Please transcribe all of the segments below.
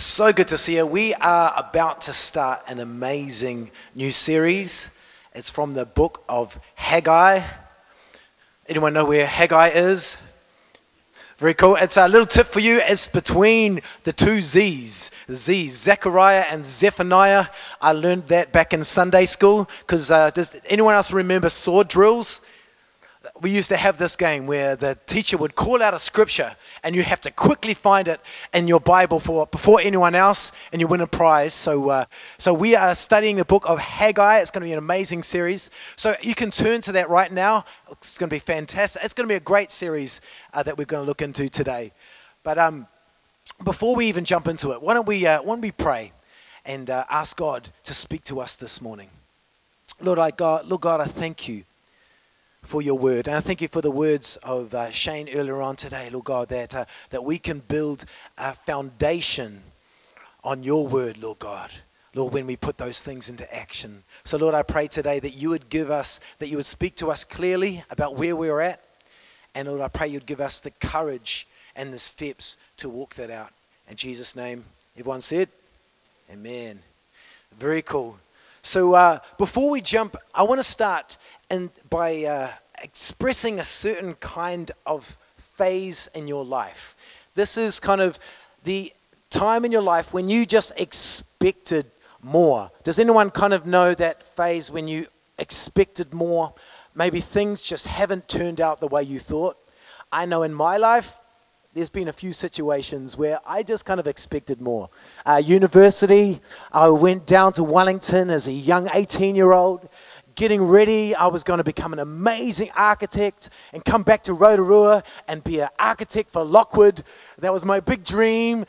So good to see you. We are about to start an amazing new series. It's from the book of Haggai. Anyone know where Haggai is? Very cool. It's a little tip for you. It's between the two Z's. Z's, Zechariah and Zephaniah. I learned that back in Sunday school because uh, does anyone else remember sword drills? We used to have this game where the teacher would call out a scripture and you have to quickly find it in your Bible for, before anyone else and you win a prize. So, uh, so we are studying the book of Haggai. It's going to be an amazing series. So you can turn to that right now. It's going to be fantastic. It's going to be a great series uh, that we're going to look into today. But um, before we even jump into it, why don't we, uh, why don't we pray and uh, ask God to speak to us this morning? Lord, I God, Lord God, I thank you for your word. And I thank you for the words of uh, Shane earlier on today, Lord God, that, uh, that we can build a foundation on your word, Lord God. Lord, when we put those things into action. So, Lord, I pray today that you would give us, that you would speak to us clearly about where we're at. And, Lord, I pray you'd give us the courage and the steps to walk that out. In Jesus' name, everyone said, Amen. Very cool. So, uh, before we jump, I want to start and by uh, expressing a certain kind of phase in your life. This is kind of the time in your life when you just expected more. Does anyone kind of know that phase when you expected more? Maybe things just haven't turned out the way you thought. I know in my life, there's been a few situations where I just kind of expected more. Uh, university, I went down to Wellington as a young 18 year old getting ready. I was going to become an amazing architect and come back to Rotorua and be an architect for Lockwood. That was my big dream.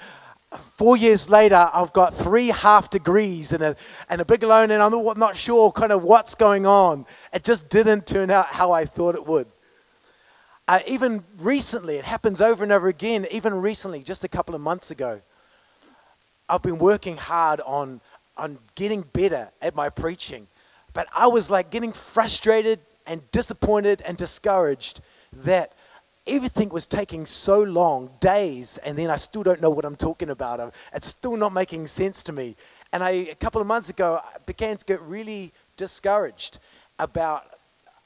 Four years later, I've got three half degrees and a, and a big loan, and I'm not sure kind of what's going on. It just didn't turn out how I thought it would. Uh, even recently, it happens over and over again. Even recently, just a couple of months ago, I've been working hard on, on getting better at my preaching. But I was like getting frustrated and disappointed and discouraged that everything was taking so long, days, and then I still don't know what I'm talking about. It's still not making sense to me. And I, a couple of months ago, I began to get really discouraged about,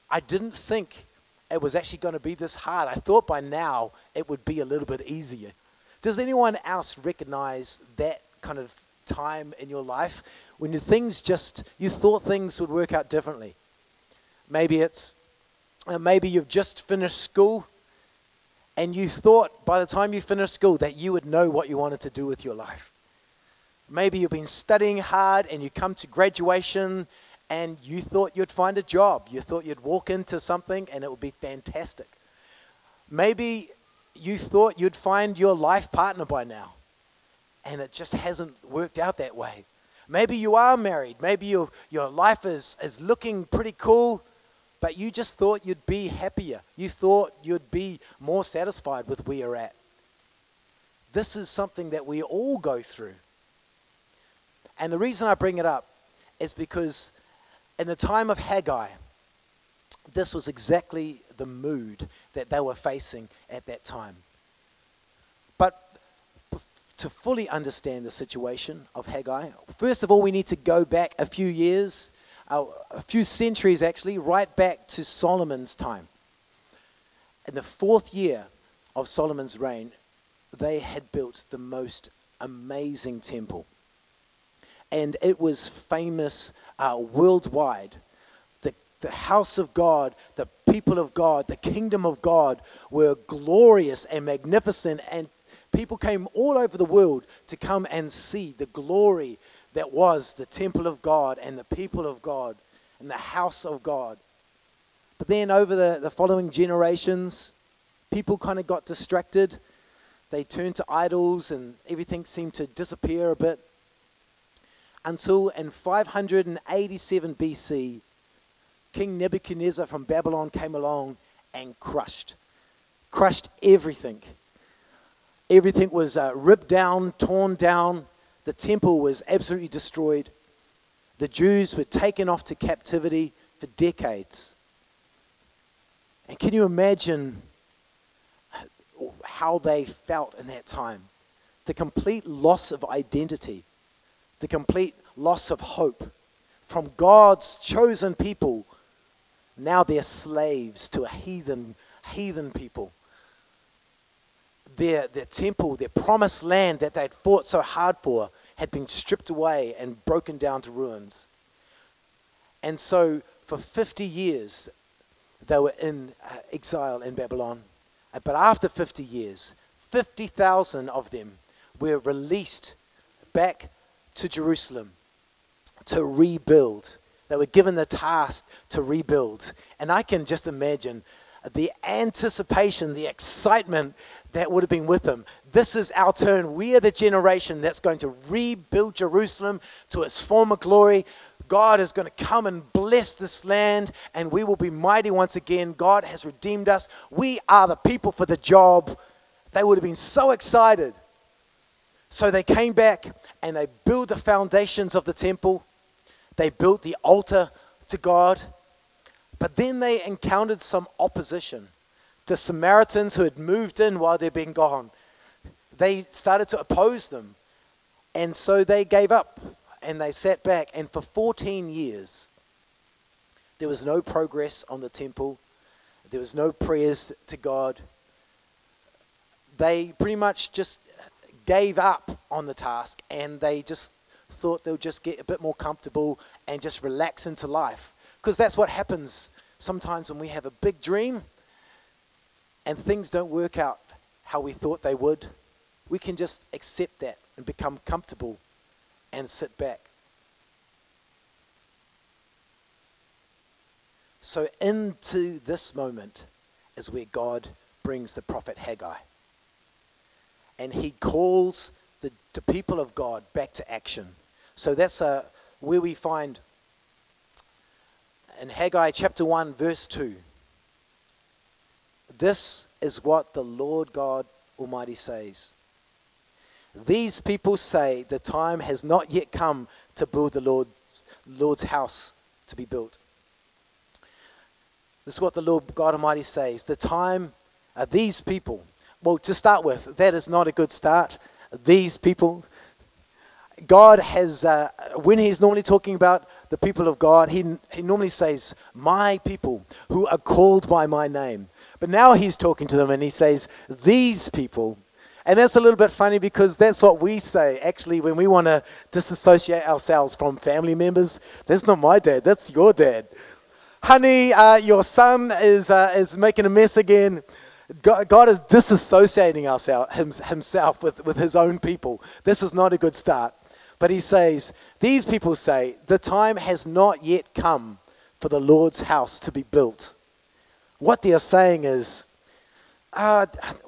I didn't think it was actually going to be this hard. I thought by now it would be a little bit easier. Does anyone else recognize that kind of time in your life when you, things just, you thought things would work out differently. Maybe it's, uh, maybe you've just finished school and you thought by the time you finished school that you would know what you wanted to do with your life. Maybe you've been studying hard and you come to graduation and you thought you'd find a job. You thought you'd walk into something and it would be fantastic. Maybe you thought you'd find your life partner by now and it just hasn't worked out that way. Maybe you are married. Maybe your, your life is, is looking pretty cool, but you just thought you'd be happier. You thought you'd be more satisfied with where you're at. This is something that we all go through. And the reason I bring it up is because in the time of Haggai, this was exactly the mood that they were facing at that time But to fully understand the situation of Haggai, first of all, we need to go back a few years, uh, a few centuries actually, right back to Solomon's time. In the fourth year of Solomon's reign, they had built the most amazing temple. And it was famous uh, worldwide. The, the house of God, the people of God, the kingdom of God were glorious and magnificent and people came all over the world to come and see the glory that was the temple of God and the people of God and the house of God. But then over the, the following generations, people kind of got distracted. They turned to idols and everything seemed to disappear a bit. Until in 587 BC, King Nebuchadnezzar from Babylon came along and crushed, crushed everything Everything was uh, ripped down, torn down. The temple was absolutely destroyed. The Jews were taken off to captivity for decades. And can you imagine how they felt in that time? the complete loss of identity, the complete loss of hope from God's chosen people. Now they're slaves to a heathen, heathen people. Their, their temple, their promised land that they'd fought so hard for, had been stripped away and broken down to ruins. And so, for 50 years, they were in uh, exile in Babylon. Uh, but after 50 years, 50,000 of them were released back to Jerusalem to rebuild. They were given the task to rebuild. And I can just imagine the anticipation, the excitement that would have been with them. This is our turn. We are the generation that's going to rebuild Jerusalem to its former glory. God is going to come and bless this land, and we will be mighty once again. God has redeemed us. We are the people for the job. They would have been so excited. So they came back and they built the foundations of the temple. They built the altar to God. But then they encountered some opposition. The Samaritans who had moved in while they'd been gone, they started to oppose them. And so they gave up and they sat back. And for 14 years, there was no progress on the temple, there was no prayers to God. They pretty much just gave up on the task and they just thought they'll just get a bit more comfortable and just relax into life. Because that's what happens sometimes when we have a big dream and things don't work out how we thought they would. We can just accept that and become comfortable and sit back. So, into this moment is where God brings the prophet Haggai. And he calls the, the people of God back to action. So, that's uh, where we find in Haggai chapter 1, verse 2. This is what the Lord God Almighty says. These people say the time has not yet come to build the Lord's, Lord's house to be built. This is what the Lord God Almighty says. The time, uh, these people, well, to start with, that is not a good start. These people, God has, uh, when He's normally talking about the people of God, he, he normally says, My people who are called by my name. But now He's talking to them and He says, These people and that's a little bit funny because that's what we say actually when we want to disassociate ourselves from family members. That's not my dad, that's your dad. Honey, uh, your son is, uh, is making a mess again. God, is disassociating himself with, with his own people. This is not a good start. But he says, These people say, the time has not yet come for the Lord's house to be built. What they are saying is, uh,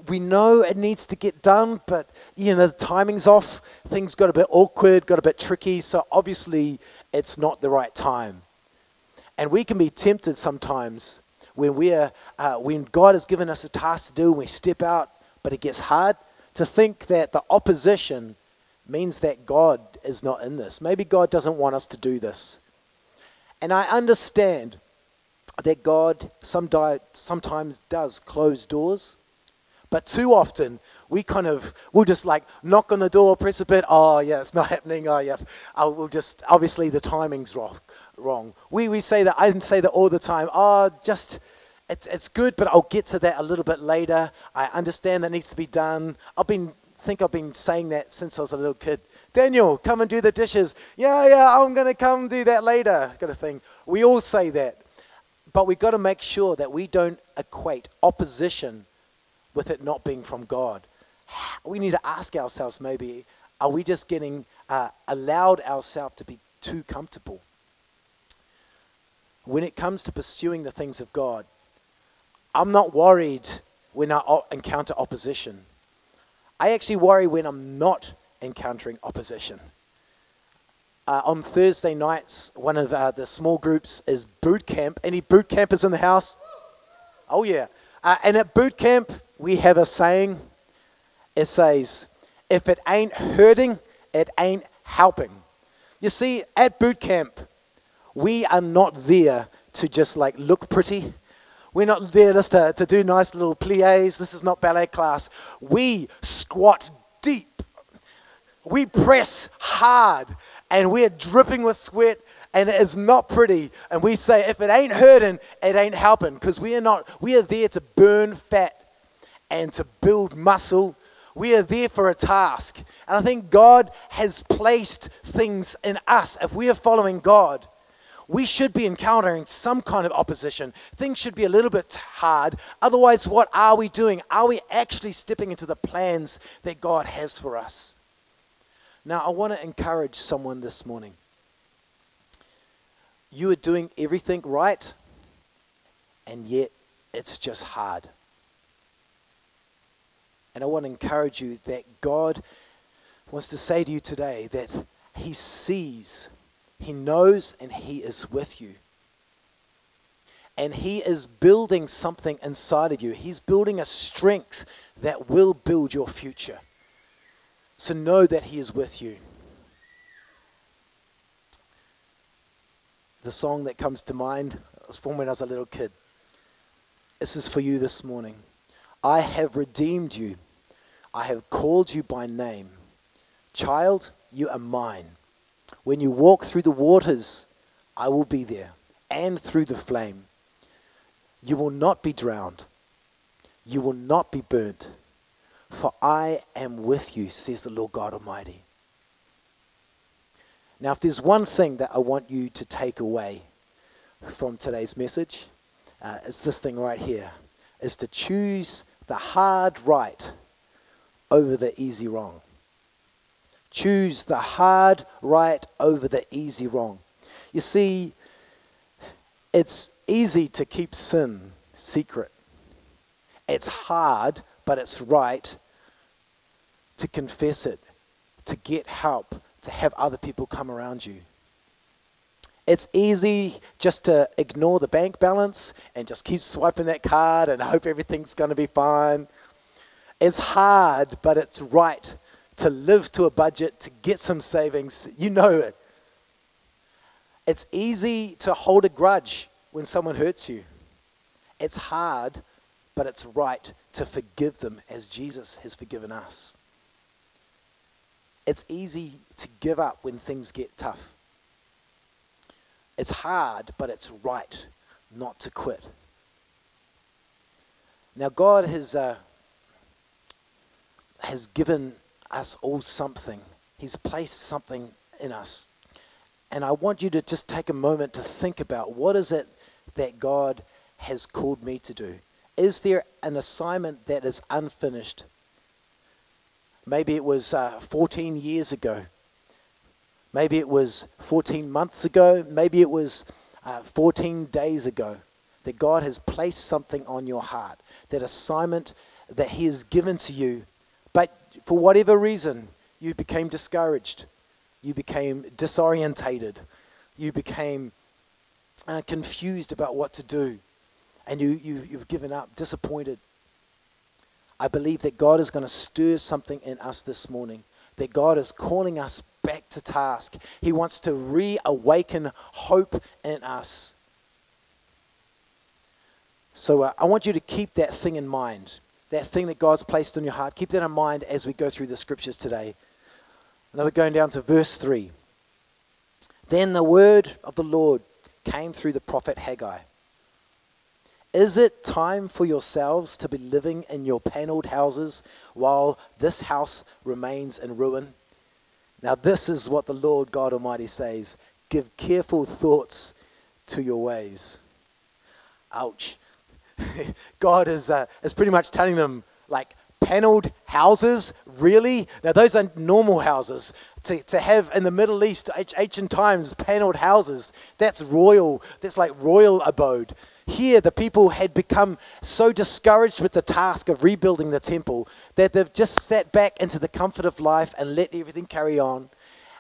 we know it needs to get done, but you know the timing's off. Things got a bit awkward, got a bit tricky. So obviously, it's not the right time. And we can be tempted sometimes when we're uh, when God has given us a task to do, and we step out, but it gets hard to think that the opposition means that God is not in this. Maybe God doesn't want us to do this. And I understand that God sometimes does close doors, but too often we kind of we'll just like knock on the door, press a bit. Oh yeah, it's not happening. Oh yeah, I will just obviously the timing's wrong. Wrong. We we say that I didn't say that all the time. Oh, just it's it's good, but I'll get to that a little bit later. I understand that needs to be done. I've been think I've been saying that since I was a little kid. Daniel, come and do the dishes. Yeah, yeah, I'm gonna come do that later, kind of thing. We all say that. But we've got to make sure that we don't equate opposition with it not being from God. We need to ask ourselves maybe, are we just getting uh, allowed ourselves to be too comfortable? When it comes to pursuing the things of God, I'm not worried when I encounter opposition. I actually worry when I'm not encountering opposition. Uh, on Thursday nights, one of uh, the small groups is boot camp. Any boot campers in the house? Oh, yeah. Uh, and at boot camp, we have a saying. It says, if it ain't hurting, it ain't helping. You see, at boot camp, we are not there to just like look pretty. We're not there just to, to do nice little plies. This is not ballet class. We squat deep we press hard and we're dripping with sweat and it is not pretty. And we say, if it ain't hurting, it ain't helping because we are not, we are there to burn fat and to build muscle. We are there for a task. And I think God has placed things in us. If we are following God, we should be encountering some kind of opposition. Things should be a little bit hard. Otherwise, what are we doing? Are we actually stepping into the plans that God has for us? Now, I want to encourage someone this morning. You are doing everything right, and yet it's just hard. And I want to encourage you that God wants to say to you today that He sees he knows and He is with you. And He is building something inside of you. He's building a strength that will build your future. So know that He is with you. The song that comes to mind was from when I was a little kid. This is for you this morning. I have redeemed you. I have called you by name. Child, you are mine. When you walk through the waters, I will be there, and through the flame. You will not be drowned. You will not be burnt. For I am with you, says the Lord God Almighty. Now, if there's one thing that I want you to take away from today's message, uh, it's this thing right here is to choose the hard right over the easy wrong. Choose the hard right over the easy wrong. You see, it's easy to keep sin secret. It's hard, but it's right to confess it, to get help, to have other people come around you. It's easy just to ignore the bank balance and just keep swiping that card and hope everything's going to be fine. It's hard, but it's right to live to a budget, to get some savings. You know it. It's easy to hold a grudge when someone hurts you. It's hard, but it's right to forgive them as Jesus has forgiven us. It's easy to give up when things get tough. It's hard, but it's right not to quit. Now, God has, uh, has given us all something. He's placed something in us. And I want you to just take a moment to think about what is it that God has called me to do? Is there an assignment that is unfinished? Maybe it was uh, 14 years ago. Maybe it was 14 months ago. Maybe it was uh, 14 days ago that God has placed something on your heart. That assignment that He has given to you for whatever reason, you became discouraged, you became disorientated, you became uh, confused about what to do, and you, you, you've given up, disappointed. I believe that God is going to stir something in us this morning, that God is calling us back to task. He wants to reawaken hope in us. So uh, I want you to keep that thing in mind that thing that God's placed on your heart. Keep that in mind as we go through the scriptures today. And then we're going down to verse 3. Then the word of the Lord came through the prophet Haggai. Is it time for yourselves to be living in your paneled houses while this house remains in ruin? Now, this is what the Lord God Almighty says Give careful thoughts to your ways. Ouch. God is, uh, is pretty much telling them, like, paneled houses, really? Now, those are normal houses. To, to have in the Middle East, ancient times, paneled houses, that's royal, that's like royal abode. Here, the people had become so discouraged with the task of rebuilding the temple that they've just sat back into the comfort of life and let everything carry on.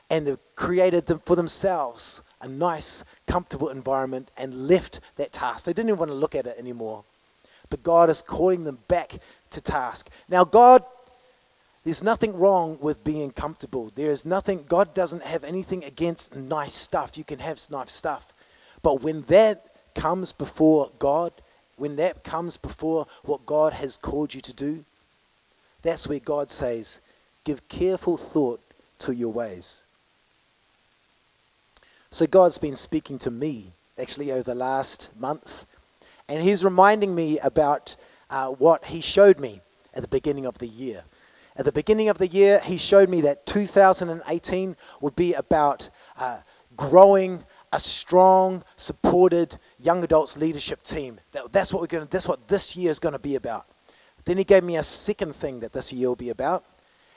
And they've created them for themselves a nice, comfortable environment and left that task. They didn't even want to look at it anymore. But God is calling them back to task. Now, God, there's nothing wrong with being comfortable. There is nothing, God doesn't have anything against nice stuff. You can have nice stuff. But when that comes before God, when that comes before what God has called you to do, that's where God says, give careful thought to your ways. So God's been speaking to me actually over the last month, and He's reminding me about uh, what He showed me at the beginning of the year. At the beginning of the year, He showed me that 2018 would be about uh, growing a strong, supported young adults leadership team. That, that's what we're going. That's what this year is going to be about. Then He gave me a second thing that this year will be about,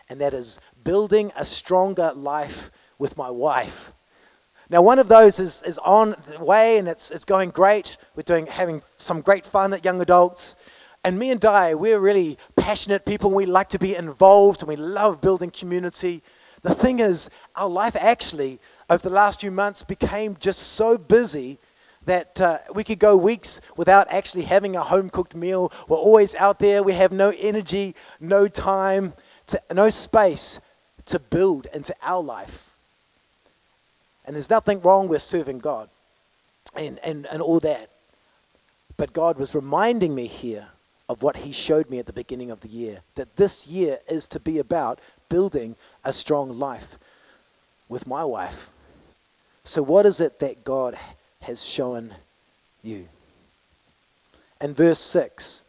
and that is building a stronger life with my wife. Now, one of those is, is on the way and it's, it's going great. We're doing, having some great fun at Young Adults. And me and Di, we're really passionate people. We like to be involved and we love building community. The thing is, our life actually, over the last few months, became just so busy that uh, we could go weeks without actually having a home cooked meal. We're always out there. We have no energy, no time, to, no space to build into our life. And there's nothing wrong with serving God and, and, and all that. But God was reminding me here of what He showed me at the beginning of the year that this year is to be about building a strong life with my wife. So, what is it that God has shown you? And verse 6.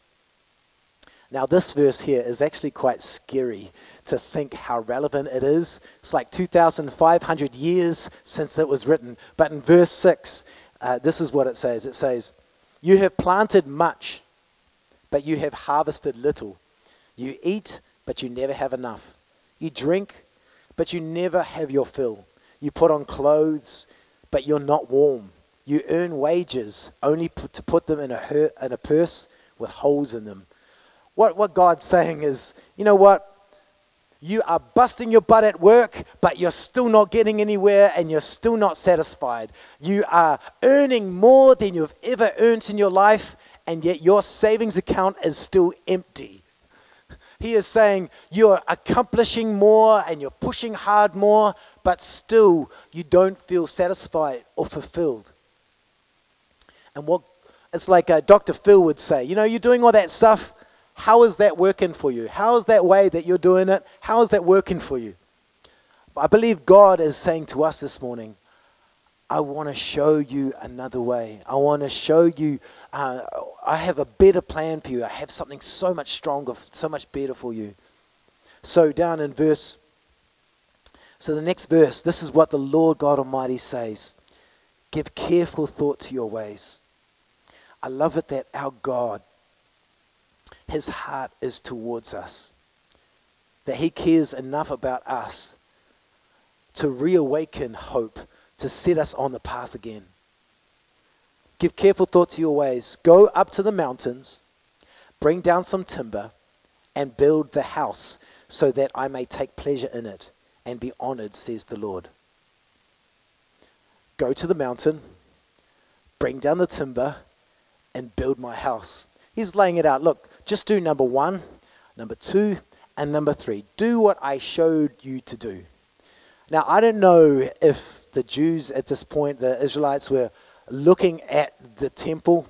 Now, this verse here is actually quite scary to think how relevant it is. It's like 2,500 years since it was written. But in verse 6, uh, this is what it says it says, You have planted much, but you have harvested little. You eat, but you never have enough. You drink, but you never have your fill. You put on clothes, but you're not warm. You earn wages only to put them in a, in a purse with holes in them. What, what God's saying is, you know what? You are busting your butt at work, but you're still not getting anywhere and you're still not satisfied. You are earning more than you've ever earned in your life, and yet your savings account is still empty. He is saying you're accomplishing more and you're pushing hard more, but still you don't feel satisfied or fulfilled. And what it's like uh, Dr. Phil would say, you know, you're doing all that stuff, how is that working for you? How is that way that you're doing it? How is that working for you? I believe God is saying to us this morning, I want to show you another way. I want to show you, uh, I have a better plan for you. I have something so much stronger, so much better for you. So, down in verse, so the next verse, this is what the Lord God Almighty says Give careful thought to your ways. I love it that our God his heart is towards us. That he cares enough about us to reawaken hope, to set us on the path again. Give careful thought to your ways. Go up to the mountains, bring down some timber, and build the house so that I may take pleasure in it and be honored, says the Lord. Go to the mountain, bring down the timber, and build my house. He's laying it out. Look, just do number one, number two, and number three. Do what I showed you to do. Now, I don't know if the Jews at this point, the Israelites, were looking at the temple.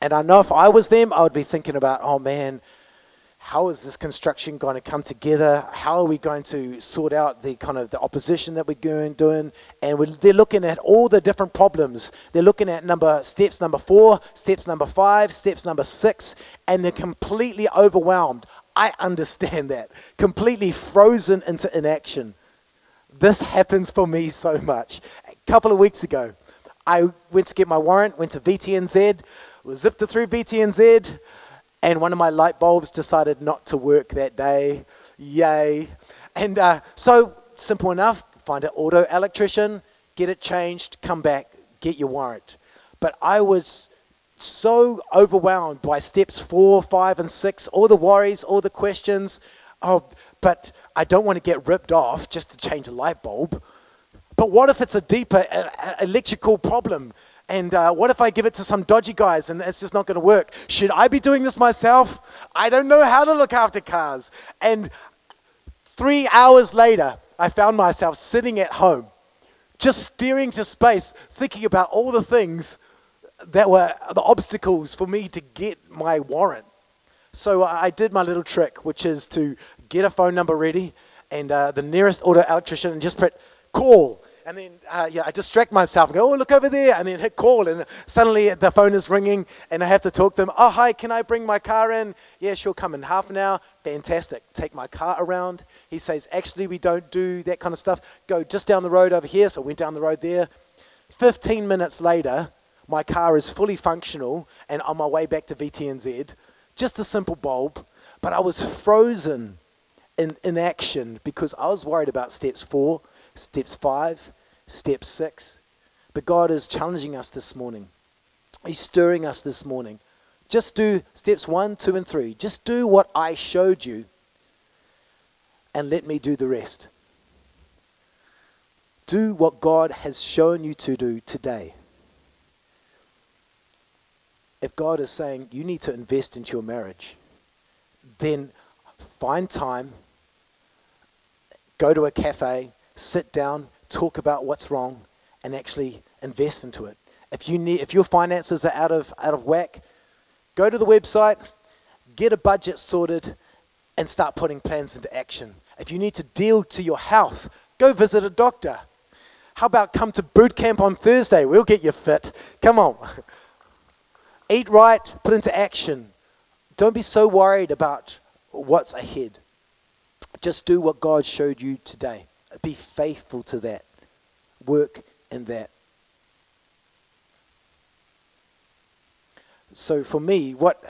And I know if I was them, I would be thinking about, oh man, how is this construction going to come together? How are we going to sort out the kind of the opposition that we're going doing? And they're looking at all the different problems. They're looking at number steps number four, steps number five, steps number six, and they're completely overwhelmed. I understand that. Completely frozen into inaction. This happens for me so much. A couple of weeks ago, I went to get my warrant, went to VTNZ, was zipped it through VTNZ and one of my light bulbs decided not to work that day. Yay. And uh, so, simple enough find an auto electrician, get it changed, come back, get your warrant. But I was so overwhelmed by steps four, five, and six, all the worries, all the questions. Oh, but I don't want to get ripped off just to change a light bulb. But what if it's a deeper uh, uh, electrical problem? And uh, what if I give it to some dodgy guys and it's just not going to work? Should I be doing this myself? I don't know how to look after cars. And three hours later, I found myself sitting at home, just staring to space, thinking about all the things that were the obstacles for me to get my warrant. So I did my little trick, which is to get a phone number ready and uh, the nearest auto electrician and just press call. And then uh, yeah, I distract myself and go, oh, look over there, and then hit call, and suddenly the phone is ringing, and I have to talk to them. Oh, hi, can I bring my car in? Yeah, she'll come in half an hour. Fantastic. Take my car around. He says, actually, we don't do that kind of stuff. Go just down the road over here. So I went down the road there. 15 minutes later, my car is fully functional and on my way back to VTNZ. Just a simple bulb, but I was frozen in, in action because I was worried about steps four, steps five, step six. But God is challenging us this morning. He's stirring us this morning. Just do steps one, two, and three. Just do what I showed you and let me do the rest. Do what God has shown you to do today. If God is saying you need to invest into your marriage, then find time, go to a cafe, sit down, talk about what's wrong, and actually invest into it. If you need, if your finances are out of out of whack, go to the website, get a budget sorted, and start putting plans into action. If you need to deal to your health, go visit a doctor. How about come to boot camp on Thursday? We'll get you fit. Come on. Eat right, put into action. Don't be so worried about what's ahead. Just do what God showed you today. Be faithful to that. Work in that. So for me, what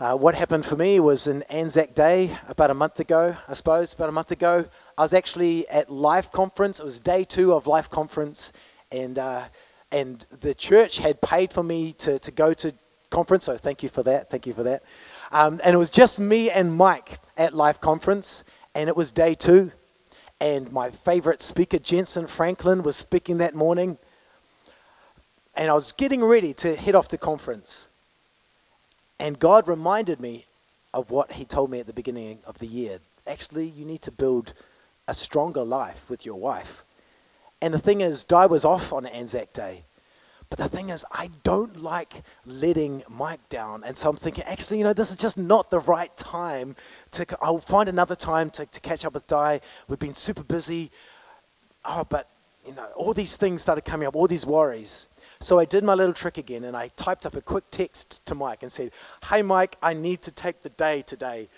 uh, what happened for me was an Anzac Day about a month ago, I suppose, about a month ago. I was actually at Life Conference. It was day two of Life Conference, and uh, and the church had paid for me to, to go to conference. So thank you for that. Thank you for that. Um, and it was just me and Mike at Life Conference, and it was day two. And my favorite speaker, Jentezen Franklin, was speaking that morning. And I was getting ready to head off to conference. And God reminded me of what He told me at the beginning of the year. Actually, you need to build a stronger life with your wife. And the thing is, Di was off on Anzac Day. But the thing is, I don't like letting Mike down. And so I'm thinking, actually, you know, this is just not the right time to. I'll find another time to, to catch up with Di. We've been super busy. Oh, but, you know, all these things started coming up, all these worries. So I did my little trick again and I typed up a quick text to Mike and said, Hey, Mike, I need to take the day today.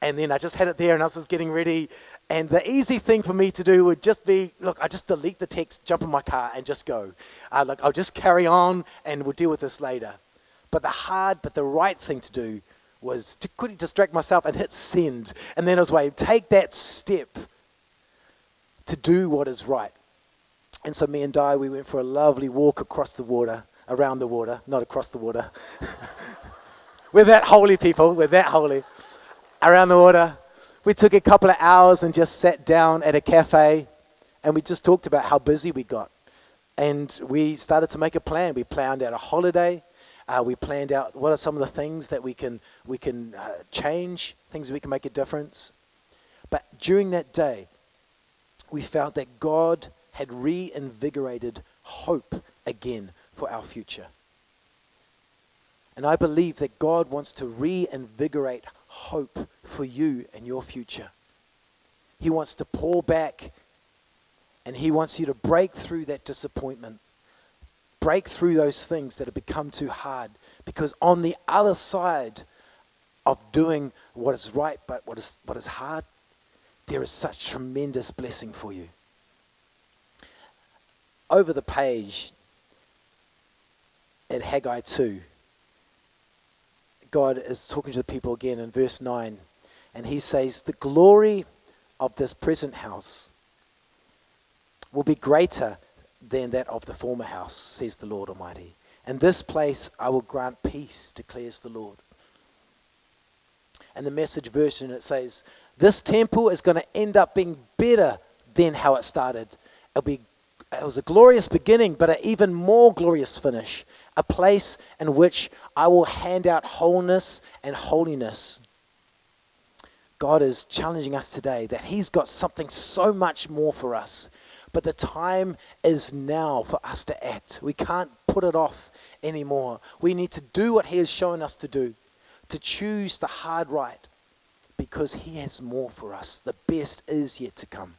And then I just had it there and I was just getting ready. And the easy thing for me to do would just be look, I just delete the text, jump in my car, and just go. Uh, look, I'll just carry on and we'll deal with this later. But the hard, but the right thing to do was to quickly distract myself and hit send. And then as well, take that step to do what is right. And so me and Di, we went for a lovely walk across the water, around the water, not across the water. we're that holy people, we're that holy. Around the water. We took a couple of hours and just sat down at a cafe and we just talked about how busy we got. And we started to make a plan. We planned out a holiday. Uh, we planned out what are some of the things that we can, we can uh, change, things we can make a difference. But during that day, we felt that God had reinvigorated hope again for our future. And I believe that God wants to reinvigorate hope for you and your future. He wants to pour back and He wants you to break through that disappointment, break through those things that have become too hard. Because on the other side of doing what is right but what is, what is hard, there is such tremendous blessing for you over the page at Haggai 2, God is talking to the people again in verse 9, and he says, The glory of this present house will be greater than that of the former house, says the Lord Almighty. And this place I will grant peace, declares the Lord. And the message version it says, This temple is going to end up being better than how it started. It'll be it was a glorious beginning, but an even more glorious finish. A place in which I will hand out wholeness and holiness. God is challenging us today that He's got something so much more for us. But the time is now for us to act. We can't put it off anymore. We need to do what He has shown us to do, to choose the hard right, because He has more for us. The best is yet to come.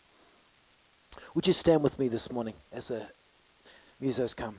Would you stand with me this morning as the musos come?